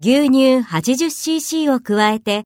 牛乳 80cc を加えて